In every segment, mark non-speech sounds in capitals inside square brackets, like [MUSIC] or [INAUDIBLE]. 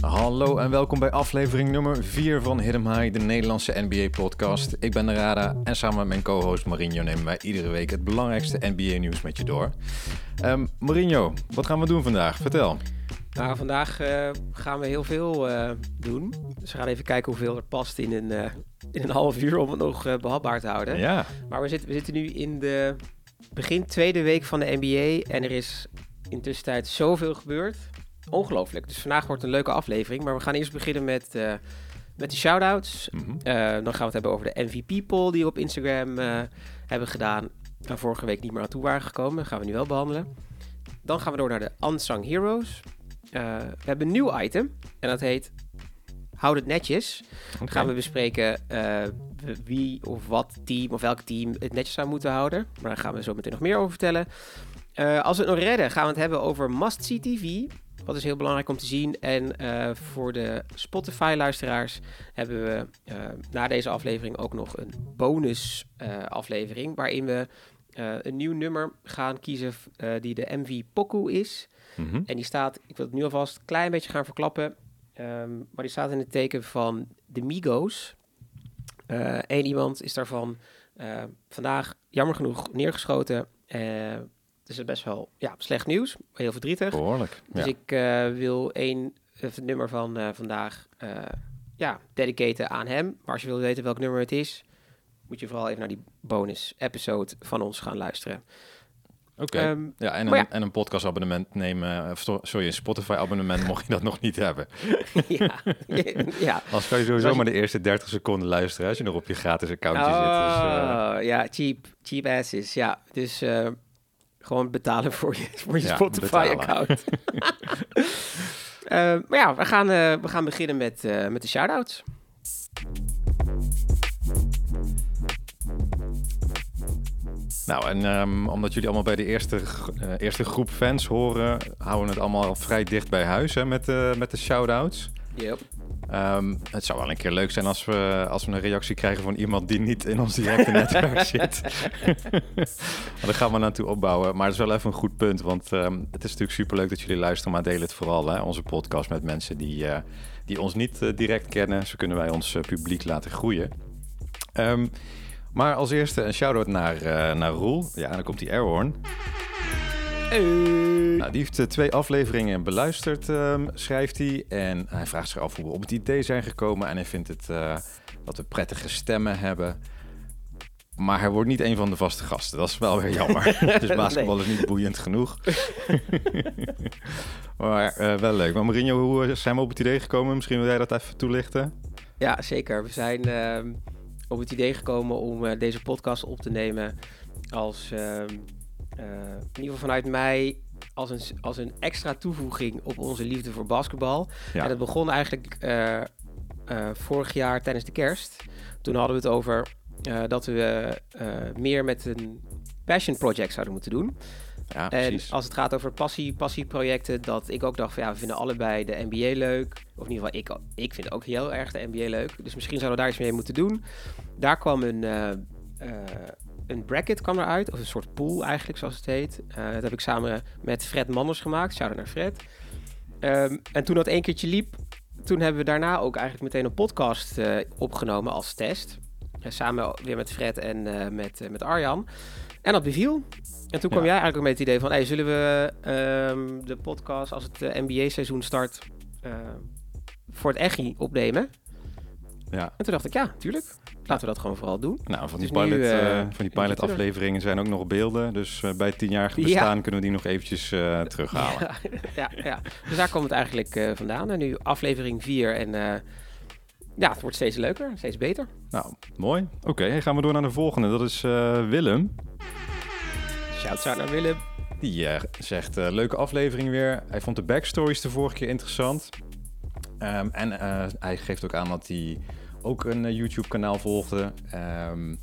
Hallo en welkom bij aflevering nummer 4 van Hidden High, de Nederlandse NBA-podcast. Ik ben de Rada en samen met mijn co-host Marinho nemen wij iedere week het belangrijkste NBA-nieuws met je door. Um, Marinho, wat gaan we doen vandaag? Vertel. Nou, vandaag uh, gaan we heel veel uh, doen. Dus we gaan even kijken hoeveel er past in een, uh, in een half uur om het nog behapbaar te houden. Ja. Maar we zitten, we zitten nu in de begin tweede week van de NBA en er is intussen tijd zoveel gebeurd. Ongelooflijk. Dus vandaag wordt een leuke aflevering. Maar we gaan eerst beginnen met, uh, met de shout-outs. Mm -hmm. uh, dan gaan we het hebben over de MVP-poll die we op Instagram uh, hebben gedaan. Daar vorige week niet meer aan toe waren gekomen. Dat gaan we nu wel behandelen. Dan gaan we door naar de Unsung Heroes. we hebben een nieuw item. En dat heet Houd het netjes. Dan gaan we bespreken wie of wat team of welk team het netjes zou moeten houden. Maar daar gaan we zo meteen nog meer over vertellen. Als we het nog redden, gaan we het hebben over Must See TV. Wat is heel belangrijk om te zien. En uh, voor de Spotify-luisteraars hebben we uh, na deze aflevering ook nog een bonus-aflevering. Waarin we een nieuw nummer gaan kiezen die de MV Poku is. Mm -hmm. En die staat, ik wil het nu alvast een klein beetje gaan verklappen. Um, maar die staat in het teken van de Migos. Eén iemand is daarvan vandaag jammer genoeg neergeschoten is het best wel ja, slecht nieuws. Heel verdrietig. Behoorlijk. Dus ik uh, wil één het nummer van uh, vandaag uh, ja, dedicaten aan hem. Maar als je wil weten welk nummer het is, moet je vooral even naar die bonus episode van ons gaan luisteren. Oké. Okay. Um, ja, en een, ja. en een podcast abonnement nemen. Sorry, een Spotify abonnement [LAUGHS] mocht je dat nog niet hebben. ja. [LAUGHS] ja. Als kan je sowieso je... maar de eerste 30 seconden luisteren als je nog op je gratis accountje oh, zit. Dus, ja, cheap, cheap asses. Ja, dus gewoon betalen voor je, voor je ja, Spotify-account. uh, [LAUGHS] maar ja, we gaan, uh, we gaan beginnen met, uh, met de shout-outs. Nou, en um, omdat jullie allemaal bij de eerste, eerste groep fans horen, houden we het allemaal vrij dicht bij huis hè, met, met de shout-outs. Yep. Um, het zou wel een keer leuk zijn als we, als we een reactie krijgen van iemand die niet in ons directe netwerk [LAUGHS] zit. daar gaan we naartoe opbouwen. Maar het is wel even een goed punt, want um, het is natuurlijk superleuk dat jullie luisteren, maar deel het vooral, hè, onze podcast met mensen die, uh, die ons niet uh, direct kennen. Zo kunnen wij ons uh, publiek laten groeien. Um, maar als eerste een shout-out naar, naar Roel. Ja, dan komt die airhorn. Hey. Nou, die heeft uh, twee afleveringen beluisterd, um, schrijft hij. En hij vraagt zich af hoe we op het idee zijn gekomen. En hij vindt het uh, dat we prettige stemmen hebben. Maar hij wordt niet een van de vaste gasten. Dat is wel weer jammer. [LAUGHS] dus basketbal nee. is niet boeiend genoeg. [LAUGHS] maar uh, wel leuk. Maar Mourinho, hoe zijn we op het idee gekomen? Misschien wil jij dat even toelichten? Ja, zeker. We zijn uh, op het idee gekomen om uh, deze podcast op te nemen als... Uh, in ieder geval vanuit mij als een, als een extra toevoeging op onze liefde voor basketbal. Ja. En dat begon eigenlijk uh, uh, vorig jaar tijdens de kerst. Toen hadden we het over dat we meer met een passion project zouden moeten doen. Ja, en precies. als het gaat over passie, passieprojecten, dat ik ook dacht van ja, we vinden allebei de NBA leuk. Of in ieder geval, ik, ik vind ook heel erg de NBA leuk. Dus misschien zouden we daar iets mee moeten doen. Daar kwam een, een bracket kwam eruit, of een soort pool eigenlijk, zoals het heet. Uh, dat heb ik samen met Fred Manners gemaakt. Shout-out naar Fred. Um, en toen dat één keertje liep, toen hebben we daarna ook eigenlijk meteen een podcast uh, opgenomen als test. Uh, samen weer met Fred en met, met Arjan. En dat beviel. En toen kwam ja. jij eigenlijk ook met het idee van... Hey, zullen we um, de podcast als het NBA-seizoen start... voor het echi opnemen? Ja. En toen dacht ik, ja, tuurlijk. Laten we dat gewoon vooral doen. Nou, van die pilot, nu, uh, van die pilot afleveringen zijn ook nog beelden. Dus uh, bij het tienjarige bestaan ja. kunnen we die nog eventjes uh, terughalen. Ja, [LAUGHS] ja, ja, dus daar komt het eigenlijk vandaan. En nu aflevering 4 en ja, het wordt steeds leuker, steeds beter. Nou, mooi. Oké, okay, gaan we door naar de volgende. Dat is Willem. Shout-out naar Willem. Die zegt, leuke aflevering weer. Hij vond de backstories de vorige keer interessant. Um, en hij geeft ook aan dat hij ook een uh, YouTube-kanaal volgde. Um,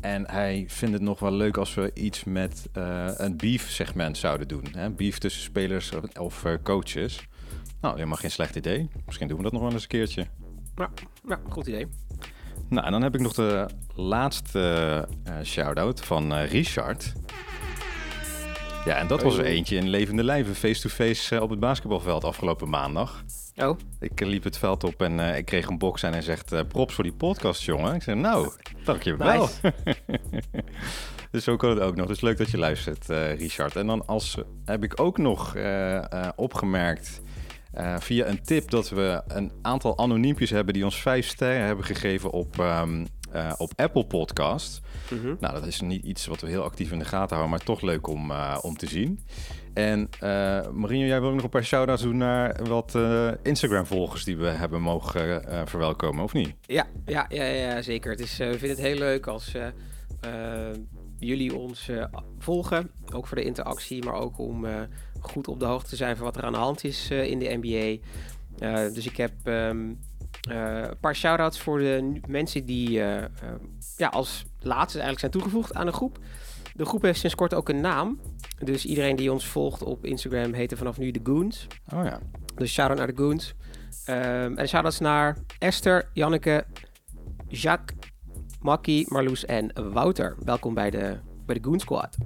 en hij vindt het nog wel leuk als we iets met uh, een beef-segment zouden doen. Hè? Beef tussen spelers of, uh, coaches. Nou, helemaal geen slecht idee. Misschien doen we dat nog wel eens een keertje. Ja, ja goed idee. Nou, en dan heb ik nog de laatste uh, shout-out van Richard. Ja, en dat was er eentje in levende lijven, face-to-face eh, op het basketbalveld afgelopen maandag. Oh, Ik eh, liep het veld op en eh, ik kreeg een box en hij zegt, eh, props voor die podcast, jongen. Ik zei, nou, dankjewel. Nice. [LAUGHS] dus zo kan het ook nog. Dus leuk dat je luistert, Richard. En dan als, heb ik ook nog opgemerkt via een tip dat we een aantal anoniempjes hebben die ons vijf sterren hebben gegeven op, ehm, eh, op Apple Podcast. mhm. Nou, dat is niet iets wat we heel actief in de gaten houden, maar toch leuk om, eh, om te zien. En eh Marino, jij wil ook nog een paar shout-outs doen naar wat Instagram-volgers die we hebben mogen verwelkomen, of niet? Ja, ja, ja, ja, zeker. Het is, we vinden het heel leuk als jullie ons volgen. Ook voor de interactie, maar ook om goed op de hoogte te zijn van wat er aan de hand is in de NBA. Dus ik heb ehm, eh, een paar shout-outs voor de mensen die eh, eh, ja, als laatste eigenlijk zijn toegevoegd aan de groep. De groep heeft sinds kort ook een naam. Dus iedereen die ons volgt op Instagram heet er vanaf nu de Goons. Oh ja. Dus shout-out naar de Goons. Ehm, en shout-outs naar Esther, Janneke, Jacques, Makkie, Marloes en Wouter. Welkom bij de, bij de Goon Squad.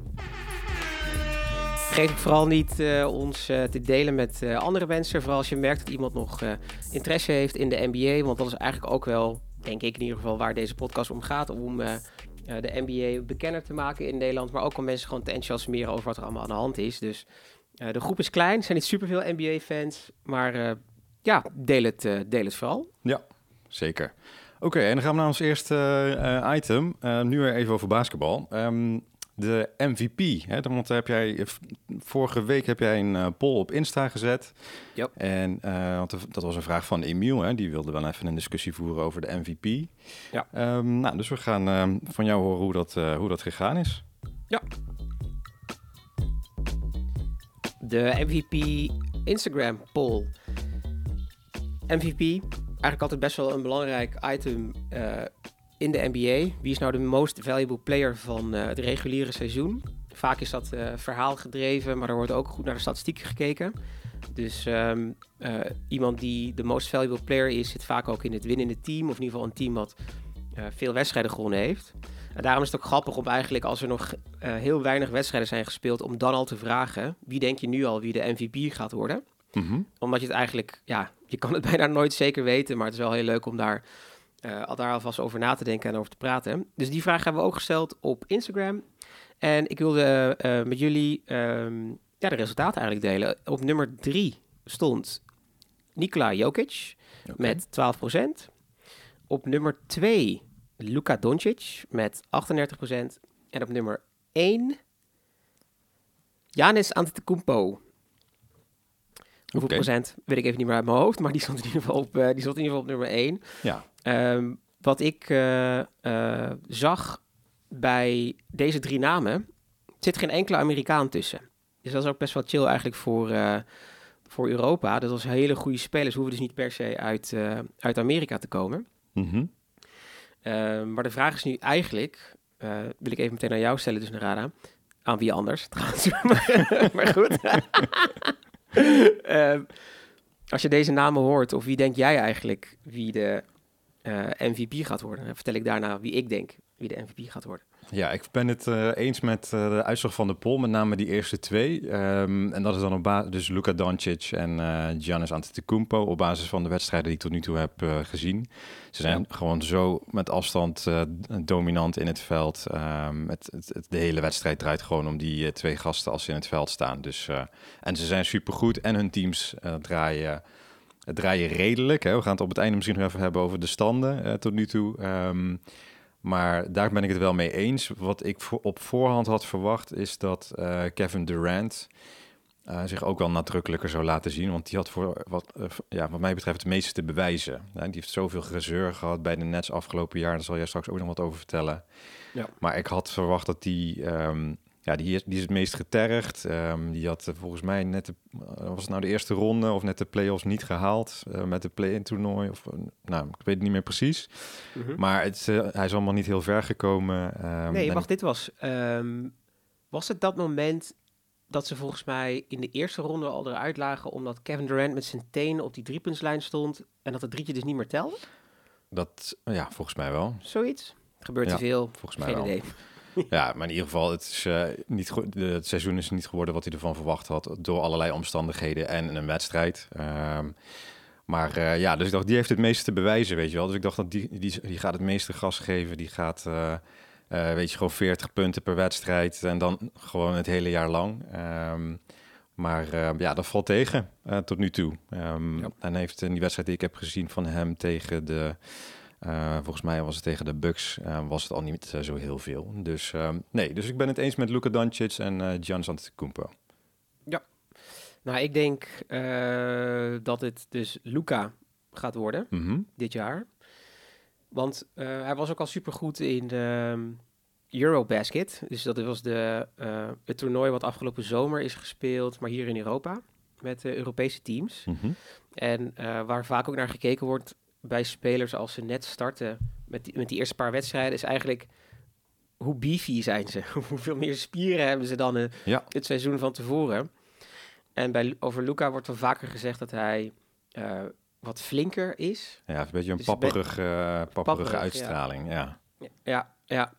Vergeet ook vooral niet eh, ons eh, te delen met eh, andere mensen. Vooral als je merkt dat iemand nog interesse heeft in de NBA. Want dat is eigenlijk ook wel, denk ik in ieder geval, waar deze podcast om gaat. Om de NBA bekender te maken in Nederland. Maar ook om mensen gewoon te enthousiasmeren over wat er allemaal aan de hand is. Dus de groep is klein, zijn niet superveel NBA-fans. Maar ja, deel het, deel het vooral. Zeker. Oké, en dan gaan we naar ons eerste item. Nu weer even over basketbal. Ehm, de MVP. Hè? Want heb jij, eh, vorige week heb jij een eh, poll op Insta gezet. Yep. En eh, want dat was een vraag van Emiel. Hè? Die wilde wel even een discussie voeren over de MVP. Ja. Ehm, nou, dus we gaan van jou horen hoe dat, hoe dat gegaan is. De MVP Instagram poll. MVP, eigenlijk altijd best wel een belangrijk item in de NBA. Wie is nou de most valuable player van eh, het reguliere seizoen? Vaak is dat eh, verhaal gedreven, maar er wordt ook goed naar de statistieken gekeken. Dus ehm, eh, iemand die de most valuable player is, zit vaak ook in het winnende team. Of in ieder geval een team wat veel wedstrijden gewonnen heeft. En daarom is het ook grappig om eigenlijk, als er nog heel weinig wedstrijden zijn gespeeld, om dan al te vragen: wie denk je nu al wie de MVP gaat worden? Mhm. Omdat je het eigenlijk, ja, je kan het [LAUGHS] bijna nooit zeker weten, maar het is wel heel leuk om daar, al daar alvast over na te denken en over te praten. Dus die vraag hebben we ook gesteld op Instagram. En ik wilde eh, met jullie ehm, ja, de resultaten eigenlijk delen. Op nummer drie stond Nikola Jokic met 12%. Op nummer 2 Luka Doncic met 38%. En op nummer 1 Janis Antetokounmpo. Hoeveel procent weet ik even niet meer uit mijn hoofd, maar die stond in ieder geval op, eh, die stond in ieder geval op nummer 1. Ja. Ehm, wat ik eh, eh, zag bij deze drie namen, er zit geen enkele Amerikaan tussen. Dus dat is ook best wel chill eigenlijk voor, voor Europa. Dat was hele goede spelers, hoeven dus niet per se uit, uit Amerika te komen. Mhm. Ehm, maar de vraag is nu eigenlijk, wil ik even meteen aan jou stellen, dus Narada. Aan wie anders, [LAUGHS] trouwens. maar goed. [LAUGHS] [LAUGHS] Ehm, als je deze namen hoort, of wie denk jij eigenlijk wie de eh, MVP gaat worden? Vertel ik daarna wie ik denk wie de MVP gaat worden. Ja, ik ben het eh, eens met eh, de uitslag van de poll, met name die eerste twee. Ehm, en dat is dan op basis, dus Luka Doncic en eh Giannis Antetokounmpo, op basis van de wedstrijden die ik tot nu toe heb gezien. Ze zijn gewoon zo met afstand dominant in het veld. Ehm, het, het, het- de hele wedstrijd draait gewoon om die twee gasten als ze in het veld staan. Dus, en ze zijn supergoed en hun teams draaien, draaien redelijk. Hè. We gaan het op het einde misschien nog even hebben over de standen tot nu toe. Ehm, maar daar ben ik het wel mee eens. Wat ik voor, op voorhand had verwacht is dat eh, Kevin Durant eh, zich ook wel nadrukkelijker zou laten zien. Want die had voor wat, eh, ja, wat mij betreft het meeste te bewijzen. Die heeft zoveel gezeur gehad bij de Nets afgelopen jaar. Daar zal jij straks ook nog wat over vertellen. Ja. Maar ik had verwacht dat die... ehm, ja, die is, die is het meest getergd. Ehm, die had eh, volgens mij net de, eh, was het nou de eerste ronde of net de play-offs niet gehaald eh, met de play-in toernooi. Of, nou, ik weet het niet meer precies. Maar het, hij is allemaal niet heel ver gekomen. ehm, nee, wacht, dit was... ehm, was het dat moment dat ze volgens mij in de eerste ronde al eruit lagen... omdat Kevin Durant met zijn teen op die driepuntslijn stond... en dat het drietje dus niet meer telde? Dat, ja, volgens mij wel. Zoiets? Gebeurt Ja, te veel? Volgens mij Geen wel. idee. [LAUGHS] ja, maar in ieder geval, het, is, uh, niet het seizoen is niet geworden wat hij ervan verwacht had. Door allerlei omstandigheden en een wedstrijd. Um, maar uh, ja, dus ik dacht, die heeft het meeste te bewijzen, weet je wel. Dus ik dacht dat die, die, die gaat het meeste gas geven. Die gaat, uh, weet je, gewoon 40 punten per wedstrijd. En dan gewoon het hele jaar lang. Um, maar ja, dat valt tegen tot nu toe. Um, ja. En heeft in die wedstrijd die ik heb gezien van hem tegen de... Uh, volgens mij was het tegen de Bucks, was het al niet zo heel veel. Dus um, nee, dus ik ben het eens met Luka Doncic en uh, Giannis Antetokounmpo. Ja, nou ik denk dat het dus Luka gaat worden mm -hmm. dit jaar. Want hij was ook al supergoed in de Eurobasket. Dus dat was de, uh, het toernooi wat afgelopen zomer is gespeeld, maar hier in Europa. Met de Europese teams. Mm -hmm. En uh, waar vaak ook naar gekeken wordt bij spelers als ze net starten met die, met die eerste paar wedstrijden, is eigenlijk hoe beefy zijn ze? [LAUGHS] Hoeveel meer spieren hebben ze dan ja. het seizoen van tevoren? En bij, over Luca wordt wel vaker gezegd dat hij wat flinker is. Ja, een beetje een dus papperig, papperige papperig, uitstraling. Ja, ja, ja. ja.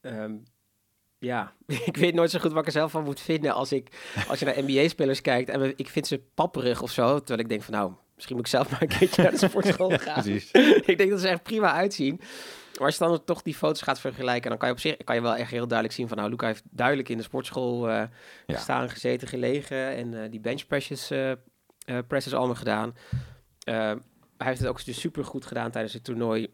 Um, [LAUGHS] ja, ik weet nooit zo goed wat ik er zelf van moet vinden als, ik, als je naar NBA-spelers kijkt en ik vind ze papperig of zo. Terwijl ik denk van nou, misschien moet ik zelf maar een keertje naar de sportschool [LAUGHS] gaan. [LAUGHS] ik denk dat ze er echt prima uitzien. Maar als je dan toch die foto's gaat vergelijken, dan kan je op zich kan je wel echt heel duidelijk zien van nou, Luca heeft duidelijk in de sportschool uh, ja. gestaan, gezeten, gelegen en uh, die bench presses, uh, presses allemaal gedaan. hij heeft het ook dus super goed gedaan tijdens het toernooi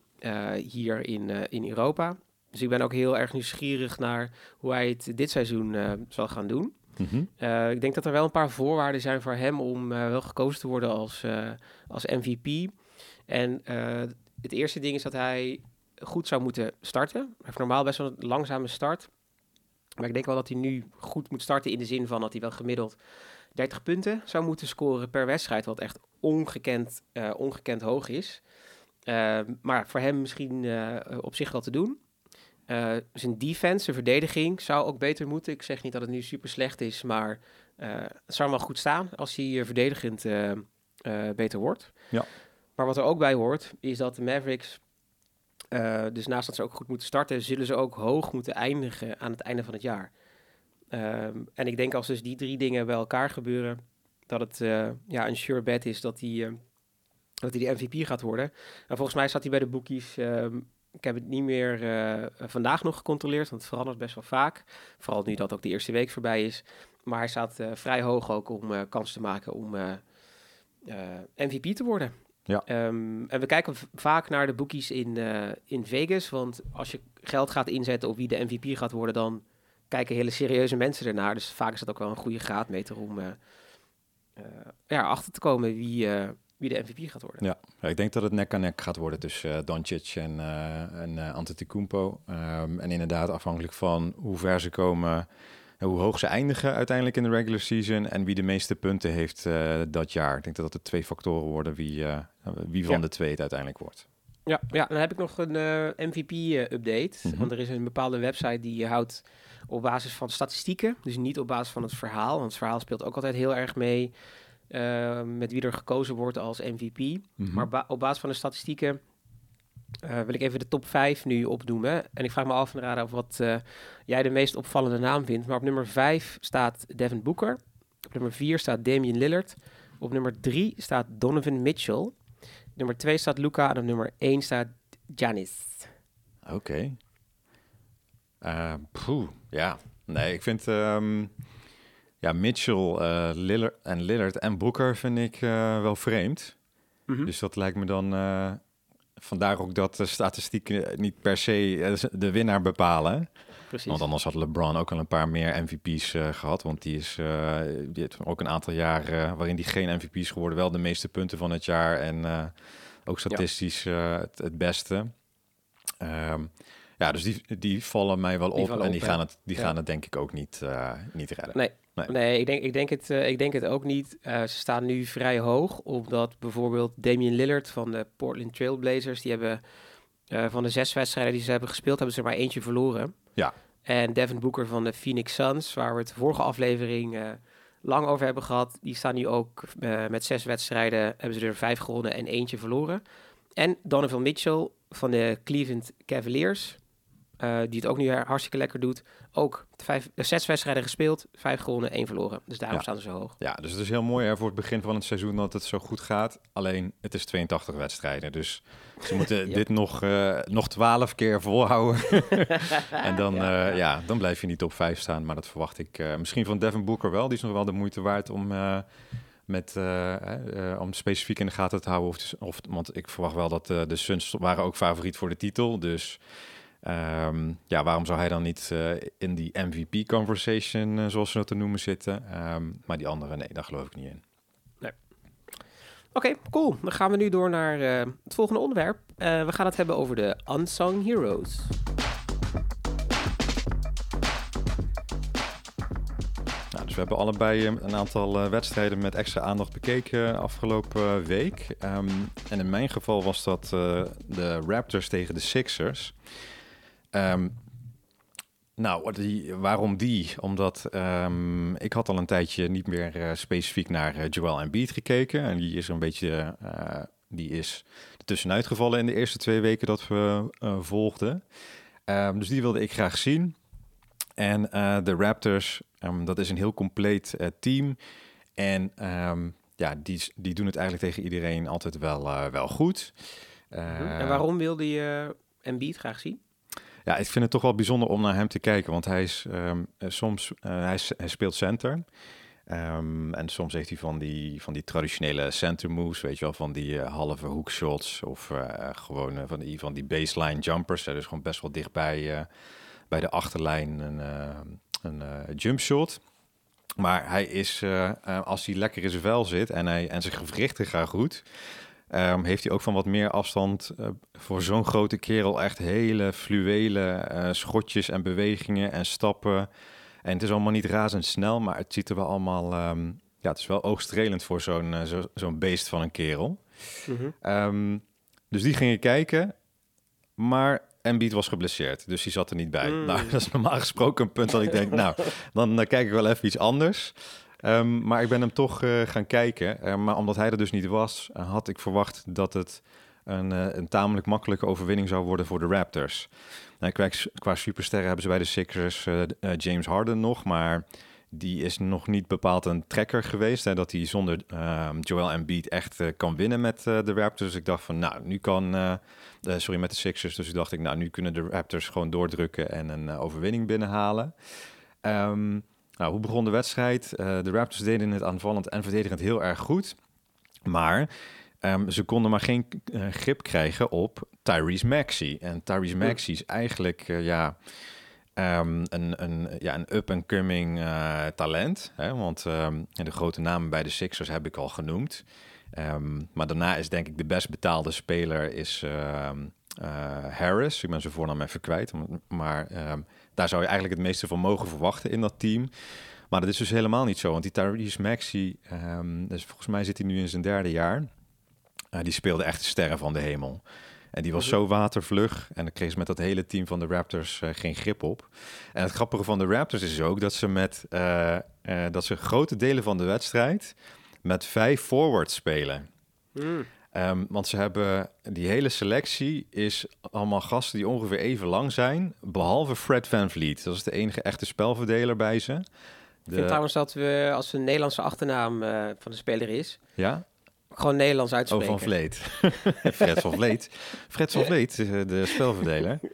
hier in, in Europa. Dus ik ben ook heel erg nieuwsgierig naar hoe hij het dit seizoen zal gaan doen. -hmm. uh, ik denk dat er wel een paar voorwaarden zijn voor hem om uh, wel gekozen te worden als, als MVP. En het eerste ding is dat hij goed zou moeten starten. Hij heeft normaal best wel een langzame start. Maar ik denk wel dat hij nu goed moet starten in de zin van dat hij wel gemiddeld 30 punten zou moeten scoren per wedstrijd. Wat echt ongekend, ongekend hoog is. maar voor hem misschien op zich wel te doen. Uh, zijn defense, zijn verdediging, zou ook beter moeten. Ik zeg niet dat het nu super slecht is, maar uh, het zou wel goed staan als hij uh, verdedigend beter wordt. Ja. Maar wat er ook bij hoort, is dat de Mavericks, dus naast dat ze ook goed moeten starten, zullen ze ook hoog moeten eindigen aan het einde van het jaar. Ehm, en ik denk als dus die drie dingen bij elkaar gebeuren, dat het ja, een sure bet is dat hij, dat hij de MVP gaat worden. En volgens mij zat hij bij de bookies ehm, ik heb het niet meer uh, vandaag nog gecontroleerd, want het verandert best wel vaak. Vooral nu dat ook de eerste week voorbij is. Maar hij staat uh, vrij hoog ook om uh, kans te maken om MVP te worden. Ja. Um, en we kijken vaak naar de bookies in, in Vegas. Want als je geld gaat inzetten op wie de MVP gaat worden, dan kijken hele serieuze mensen ernaar. Dus vaak is dat ook wel een goede graadmeter om ja, achter te komen wie, wie de MVP gaat worden. Ja, ik denk dat het nek aan nek gaat worden tussen uh, Doncic en, uh, en uh, Antetokounmpo. Um, en inderdaad afhankelijk van hoe ver ze komen, en hoe hoog ze eindigen uiteindelijk in de regular season en wie de meeste punten heeft dat jaar. Ik denk dat dat de twee factoren worden wie, wie van ja. de twee het uiteindelijk wordt. Ja, ja, dan heb ik nog een MVP-update. Mhm. Want er is een bepaalde website die je houdt op basis van statistieken. Dus niet op basis van het verhaal. Want het verhaal speelt ook altijd heel erg mee. Uh, met wie er gekozen wordt als MVP. Mhm. Maar ba op basis van de statistieken uh, wil ik even de top 5 nu opnoemen. En ik vraag me af inderdaad of wat uh, jij de meest opvallende naam vindt. Maar op nummer 5 staat Devin Booker. Op nummer 4 staat Damian Lillard. Op nummer 3 staat Donovan Mitchell. Nummer 2 staat Luca. En op nummer 1 staat Janis. Oké. Okay. Ja, nee, ik vind... Um ja, Mitchell, uh, Lillard en Lillard en Booker vind ik uh, wel vreemd. Mm -hmm. Dus dat lijkt me dan... Uh, vandaar ook dat de statistieken niet per se de winnaar bepalen. Precies. Want anders had LeBron ook al een paar meer MVP's gehad. Want die, is, die heeft ook een aantal jaren waarin die geen MVP's geworden. Wel de meeste punten van het jaar en ook statistisch ja. het, het, beste. Um, ja, dus die, die vallen mij wel die op. En die, op, gaan het, die ja. gaan het denk ik ook niet, uh, niet redden. Nee, Nee. nee. ik, denk, ik, denk het, uh, ik denk het ook niet. Uh, ze staan nu vrij hoog, omdat bijvoorbeeld Damian Lillard van de Portland Trailblazers, die hebben van de zes wedstrijden die ze hebben gespeeld, hebben ze er maar eentje verloren. Ja. En Devin Booker van de Phoenix Suns, waar we het de vorige aflevering lang over hebben gehad, die staan nu ook met zes wedstrijden, hebben ze er vijf gewonnen en eentje verloren. En Donovan Mitchell van de Cleveland Cavaliers, eh, die het ook nu hartstikke lekker doet, ook vijf, uh, zes wedstrijden gespeeld, vijf gewonnen, één verloren. Dus daarom Ja. staan ze zo hoog. Ja, dus het is heel mooi hè, voor het begin van het seizoen dat het zo goed gaat. Alleen, het is 82 wedstrijden. Dus ze [LAUGHS] moeten Ja. dit nog, eh, nog 12 keer volhouden. [LAUGHS] en dan, Ja, ja, ja, dan blijf je niet op 5 staan. Maar dat verwacht ik eh, misschien van Devin Booker wel. Die is nog wel de moeite waard om, eh, met, eh, eh, om specifiek in de gaten te houden. Of, of, want ik verwacht wel dat eh, de Suns waren ook favoriet voor de titel. Dus ehm, ja, waarom zou hij dan niet eh, in die MVP-conversation, eh, zoals ze dat te noemen, zitten? Ehm, maar die andere, nee, daar geloof ik niet in. Oké, cool. Dan gaan we nu door naar eh, het volgende onderwerp. We gaan het hebben over de Unsung Heroes. Nou, dus we hebben allebei een aantal wedstrijden met extra aandacht bekeken afgelopen week. Ehm, en in mijn geval was dat de Raptors tegen de Sixers. Ehm, nou, die, waarom die? Omdat ehm, ik had al een tijdje niet meer eh, specifiek naar eh, Joel Embiid gekeken. En die is een beetje, eh, die is tussenuit gevallen in de eerste twee weken dat we volgden. Ehm, dus die wilde ik graag zien. En de Raptors, dat is een heel compleet team. En ja, die, die doen het eigenlijk tegen iedereen altijd wel, wel goed. Eh, en waarom wilde je Embiid graag zien? Ja, ik vind het toch wel bijzonder om naar hem te kijken. Want hij is ehm, eh, soms, eh, hij, hij speelt center. Ehm, en soms heeft hij van die, van die traditionele center moves, weet je wel, van die eh, halve hoekshots of eh, gewoon van, die, van die baseline jumpers. Dus gewoon best wel dichtbij bij de achterlijn een, een eh, jump shot. Maar hij is, als hij lekker in zijn vel zit en, hij, en zijn gewrichten gaan goed, ehm, heeft hij ook van wat meer afstand eh, voor zo'n grote kerel echt hele fluwele eh, schotjes en bewegingen en stappen. En het is allemaal niet razendsnel, maar het ziet er wel allemaal, ehm, ja, het is wel oogstrelend voor zo'n eh, zo, zo'n beest van een kerel. Mhm. Ehm, dus die gingen kijken, maar Embiid was geblesseerd, dus die zat er niet bij. Mm. Nou, [LAUGHS] dat is normaal gesproken een punt dat ik denk, nou, dan kijk ik wel even iets anders. Ehm, maar ik ben hem toch eh, gaan kijken. Eh, maar omdat hij er dus niet was, eh, had ik verwacht dat het een, eh, een tamelijk makkelijke overwinning zou worden voor de Raptors. Nou, qua, qua supersterren hebben ze bij de Sixers James Harden nog, maar die is nog niet bepaald een trekker geweest. Hè, dat hij zonder ehm, Joel Embiid echt kan winnen met de Raptors. Dus ik dacht van, nou, nu kan... sorry, met de Sixers. Dus ik dacht ik, nou, nu kunnen de Raptors gewoon doordrukken en een overwinning binnenhalen. Ehm, nou, hoe begon de wedstrijd? Eh, de Raptors deden het aanvallend en verdedigend heel erg goed. Maar ehm, ze konden maar geen eh, grip krijgen op Tyrese Maxey. En Tyrese Maxey is eigenlijk, eh, ja... ehm, een, een, ja, een up-and-coming talent. Hè? Want ehm, de grote namen bij de Sixers heb ik al genoemd. Maar daarna is denk ik de best betaalde speler is Harris. Ik ben zijn voornaam even kwijt. Maar daar zou je eigenlijk het meeste van mogen verwachten in dat team. Maar dat is dus helemaal niet zo. Want die Tyrese Maxey, ehm, dus volgens mij zit hij nu in zijn derde jaar. Eh, die speelde echt de sterren van de hemel. En die was zo watervlug. En dan kreeg ze met dat hele team van de Raptors eh, geen grip op. En het grappige van de Raptors is ook dat ze met eh, dat ze grote delen van de wedstrijd met vijf forwards spelen. Mm. Ehm, want ze hebben die hele selectie is allemaal gasten die ongeveer even lang zijn, behalve Fred Van Vliet. Dat is de enige echte spelverdeler bij ze. Ik vind trouwens dat we, als een Nederlandse achternaam eh, van de speler is, ja? gewoon Nederlands Oh, uitspreken. van Vleet. [LAUGHS] Fred van Vleet. Fred van Vleet, eh, de spelverdeler. [LAUGHS]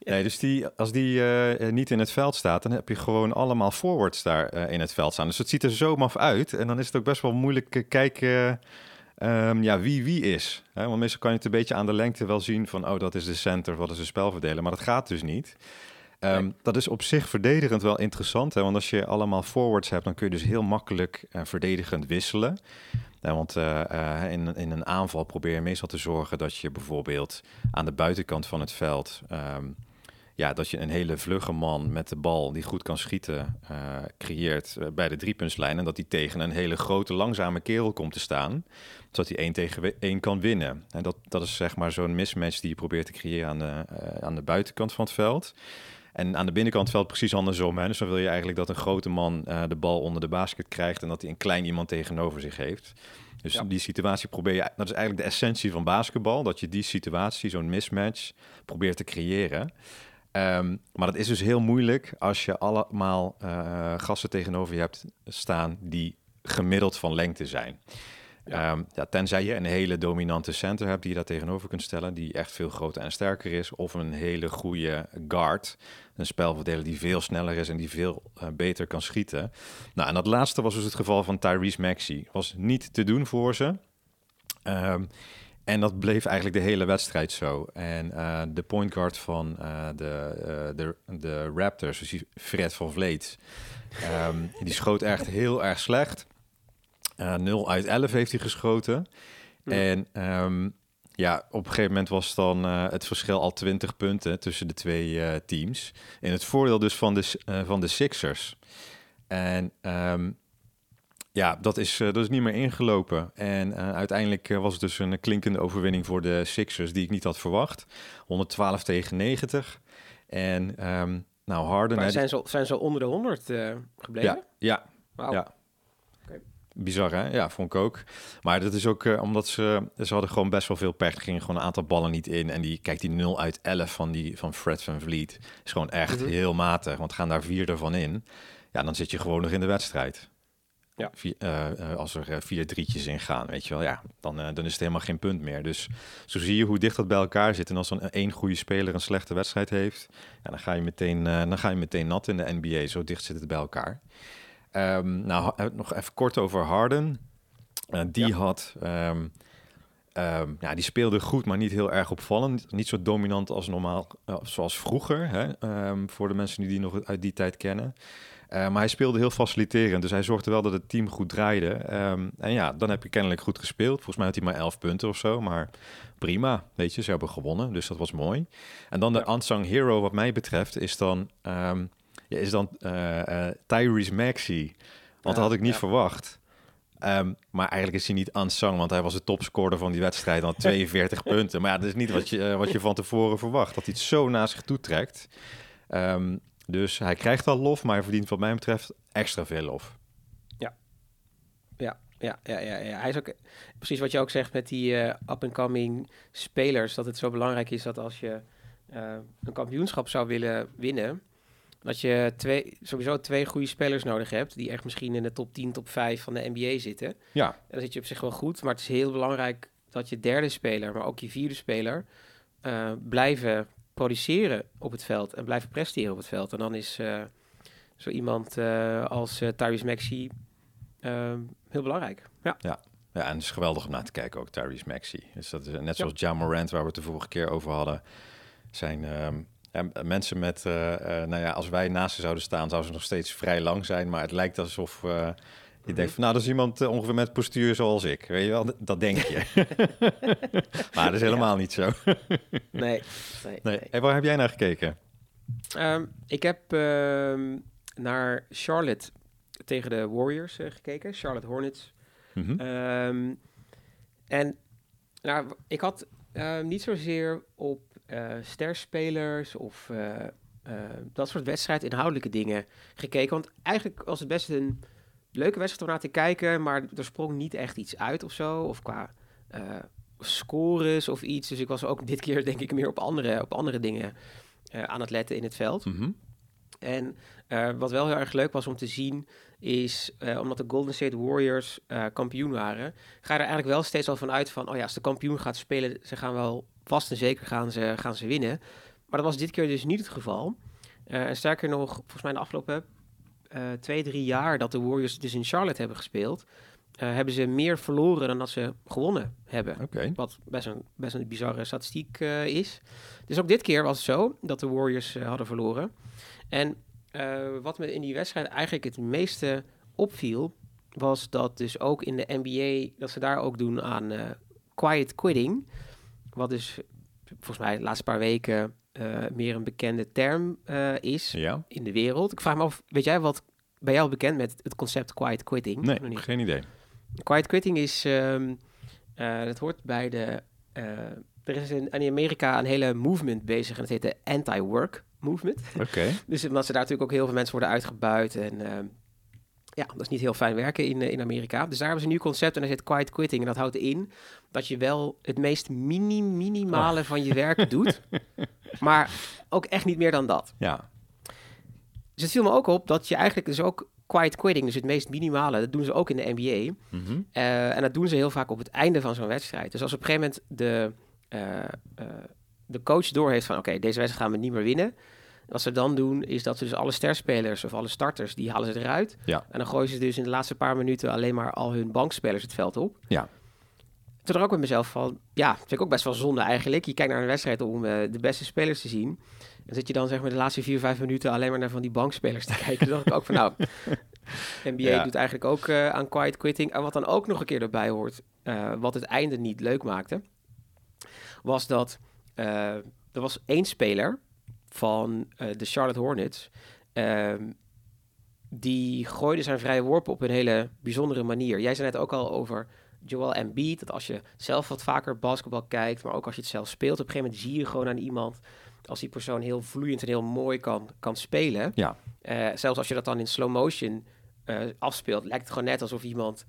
Nee, dus die, als die eh, niet in het veld staat, dan heb je gewoon allemaal forwards daar in het veld staan. Dus het ziet er zo maf uit. En dan is het ook best wel moeilijk kijken ehm, ja, wie wie is. Hè? Want meestal kan je het een beetje aan de lengte wel zien van... oh, dat is de center, wat is de spelverdeler. Maar dat gaat dus niet. Ehm, Nee. Dat is op zich verdedigend wel interessant. Hè? Want als je allemaal forwards hebt, dan kun je dus heel makkelijk eh, verdedigend wisselen. Ja, want eh, eh, in, in een aanval probeer je meestal te zorgen dat je bijvoorbeeld aan de buitenkant van het veld... ehm, ja, dat je een hele vlugge man met de bal die goed kan schieten eh, creëert eh, bij de driepuntslijn. En dat hij tegen een hele grote, langzame kerel komt te staan. Zodat hij één tegen één kan winnen. En dat, dat is zeg maar zo'n mismatch die je probeert te creëren aan de, eh, aan de buitenkant van het veld. En aan de binnenkant veld precies andersom. Hè? Dus dan wil je eigenlijk dat een grote man de bal onder de basket krijgt... en dat hij een klein iemand tegenover zich heeft. Dus Ja. die situatie probeer je... Dat is eigenlijk de essentie van basketbal. Dat je die situatie, zo'n mismatch, probeert te creëren. Ehm, maar dat is dus heel moeilijk als je allemaal uh, gasten tegenover je hebt staan die gemiddeld van lengte zijn. Ja. Ehm, ja, tenzij je een hele dominante center hebt die je daar tegenover kunt stellen, die echt veel groter en sterker is, of een hele goede guard, een spelverdeler die veel sneller is en die veel uh, beter kan schieten. Nou, en dat laatste was dus het geval van Tyrese Maxey. Was niet te doen voor ze. Um, en dat bleef eigenlijk de hele wedstrijd zo. En uh, de point guard van uh, de, uh, de, de Raptors, dus Fred van Vleet, um, [LAUGHS] die schoot echt heel erg slecht. 0 uit 11 heeft hij geschoten. Ja. En um, ja, op een gegeven moment was dan het verschil al 20 punten tussen de twee teams. In het voordeel dus van de, van de Sixers. En um, ja, dat is, uh, dat is niet meer ingelopen. En uh, uiteindelijk uh, was het dus een klinkende overwinning voor de Sixers die ik niet had verwacht. 112 tegen 90. En um, nou, Harden... Maar zijn ze, zijn ze onder de 100 gebleven? Ja, ja. Wow. ja. Okay. Bizar, hè? Ja, vond ik ook. Maar dat is ook omdat ze... Ze hadden gewoon best wel veel pech. Er gingen gewoon een aantal ballen niet in. En die, kijk, die 0 uit 11 van, die, van Fred van Vliet is gewoon echt mm -hmm. heel matig. Want gaan daar vier ervan in. Ja, dan zit je gewoon nog in de wedstrijd. Ja. Vier, uh, als er uh, vier drietjes in gaan, weet je wel, ja, dan, uh, dan is het helemaal geen punt meer. Dus zo zie je hoe dicht dat bij elkaar zit. En als dan één goede speler een slechte wedstrijd heeft, ja, dan, ga je meteen, dan ga je meteen nat in de NBA. Zo dicht zit het bij elkaar. Um, nou, nog even kort over Harden. die ja. had... Um, um, ja, die speelde goed, maar niet heel erg opvallend. Niet zo dominant als normaal, zoals vroeger. Hè? voor de mensen die die nog uit die tijd kennen. Uh, maar hij speelde heel faciliterend, dus hij zorgde wel dat het team goed draaide. Um, en ja, dan heb je kennelijk goed gespeeld. Volgens mij had hij maar 11 punten of zo, maar prima. Weet je, ze hebben gewonnen, dus dat was mooi. En dan de unsung hero wat mij betreft is dan, um, is dan uh, uh, Tyrese Maxey. Want dat had ik niet ja. verwacht. Um, maar eigenlijk is hij niet unsung, want hij was de topscorer van die wedstrijd. Dan [LAUGHS] 42 punten. Maar ja, dat is niet wat je, wat je van tevoren verwacht. Dat hij het zo naar zich toe trekt. Um, dus hij krijgt al lof, maar hij verdient wat mij betreft extra veel lof. Ja, ja, ja, ja, ja. ja. Hij is ook precies wat je ook zegt met die uh, up-and-coming spelers. Dat het zo belangrijk is dat als je uh, een kampioenschap zou willen winnen, dat je twee, sowieso twee goede spelers nodig hebt. Die echt misschien in de top 10, top 5 van de NBA zitten. Ja. En dan zit je op zich wel goed. Maar het is heel belangrijk dat je derde speler, maar ook je vierde speler, uh, blijven produceren op het veld en blijven presteren op het veld. En dan is uh, zo iemand uh, als uh, Tyrese Maxey heel belangrijk. Ja. ja. Ja, en het is geweldig om naar te kijken ook, Tyrese Maxey. Dus dat is net zoals ja. Ja Morant, waar we het de vorige keer over hadden, zijn um, ja, mensen met, nou ja, als wij naast ze zouden staan, zouden ze nog steeds vrij lang zijn, maar het lijkt alsof je denkt van, nou, dat is iemand uh, ongeveer met postuur zoals ik. Weet je wel, dat denk je. [LAUGHS] maar dat is helemaal ja. niet zo. nee. nee, [LAUGHS] nee. nee. Hey, waar heb jij naar gekeken? Um, ik heb uh, naar Charlotte tegen de Warriors uh, gekeken. Charlotte Hornets. Mm -hmm. um, en nou, ik had uh, niet zozeer op sterspelers of dat soort wedstrijd inhoudelijke dingen gekeken. Want eigenlijk was het best een leuke wedstrijd om naar te kijken, maar er sprong niet echt iets uit of zo. Of qua uh, scores of iets. Dus ik was ook dit keer denk ik meer op andere, op andere dingen uh, aan het letten in het veld. Mm -hmm. En uh, wat wel heel erg leuk was om te zien, is omdat de Golden State Warriors kampioen waren, ga je er eigenlijk wel steeds al van uit van, oh ja, als de kampioen gaat spelen, ze gaan wel vast en zeker gaan ze, gaan ze winnen. Maar dat was dit keer dus niet het geval. en sterker nog, volgens mij de afgelopen uh, twee, drie jaar dat de Warriors dus in Charlotte hebben gespeeld, uh, hebben ze meer verloren dan dat ze gewonnen hebben. Okay. Wat best een, best een bizarre statistiek uh, is. Dus ook dit keer was het zo dat de Warriors hadden verloren. En wat me in die wedstrijd eigenlijk het meeste opviel, was dat dus ook in de NBA, dat ze daar ook doen aan quiet quitting. Wat dus volgens mij de laatste paar weken uh, meer een bekende term uh, is ja. in de wereld. Ik vraag me af, weet jij wat, ben jij al bekend met het concept quiet quitting? Nee, niet? geen idee. Quiet quitting is, um, uh, dat hoort bij de, er is in, in Amerika een hele movement bezig en het heet de anti-work movement. Oké. Okay. [LAUGHS] dus omdat ze daar natuurlijk ook heel veel mensen worden uitgebuit en Ja, dat is niet heel fijn werken in, eh, in Amerika. Dus daar hebben ze een nieuw concept en daar zit quiet quitting. En dat houdt in dat je wel het meest mini minimale van je werk [LAUGHS] doet. Maar ook echt niet meer dan dat. Ja, Dus het viel me ook op dat je eigenlijk dus ook quiet quitting, dus het meest minimale, dat doen ze ook in de NBA. Mhm. Eh, en dat doen ze heel vaak op het einde van zo'n wedstrijd. Dus als op een gegeven moment de, eh, de coach doorheeft van... oké, deze wedstrijd gaan we niet meer winnen. Wat ze dan doen, is dat ze dus alle sterspelers of alle starters... die halen ze eruit. Ja. En dan gooien ze dus in de laatste paar minuten... alleen maar al hun bankspelers het veld op. Ja. Toen er ook met mezelf van... ja, vind ik ook best wel zonde eigenlijk. Je kijkt naar een wedstrijd om eh, de beste spelers te zien... En zit je dan zeg maar de laatste vier, vijf minuten alleen maar naar van die bankspelers te [LAUGHS] kijken. Dacht ik ook van nou, [LAUGHS] NBA Ja. doet eigenlijk ook eh, aan quiet quitting. En wat dan ook nog een keer erbij hoort, eh, wat het einde niet leuk maakte, was dat er was één speler van eh, de Charlotte Hornets. ehm, die gooide zijn vrije worpen op een hele bijzondere manier. Jij zei net ook al over Joel Embiid, dat als je zelf wat vaker basketbal kijkt, maar ook als je het zelf speelt, op een gegeven moment zie je gewoon aan iemand, als die persoon heel vloeiend en heel mooi kan, kan spelen. Ja. Eh, zelfs als je dat dan in slow motion eh, afspeelt, lijkt het gewoon net alsof iemand